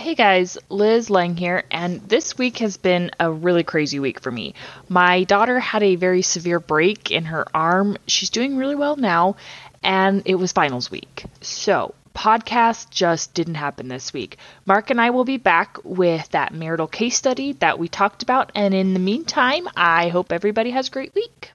Hey guys, Liz Lang here, and this week has been a really crazy week for me. My daughter had a very severe break in her arm. She's doing really well now, and it was finals week. So, podcast just didn't happen this week. Mark and I will be back with that marital case study that we talked about, and in the meantime, I hope everybody has a great week.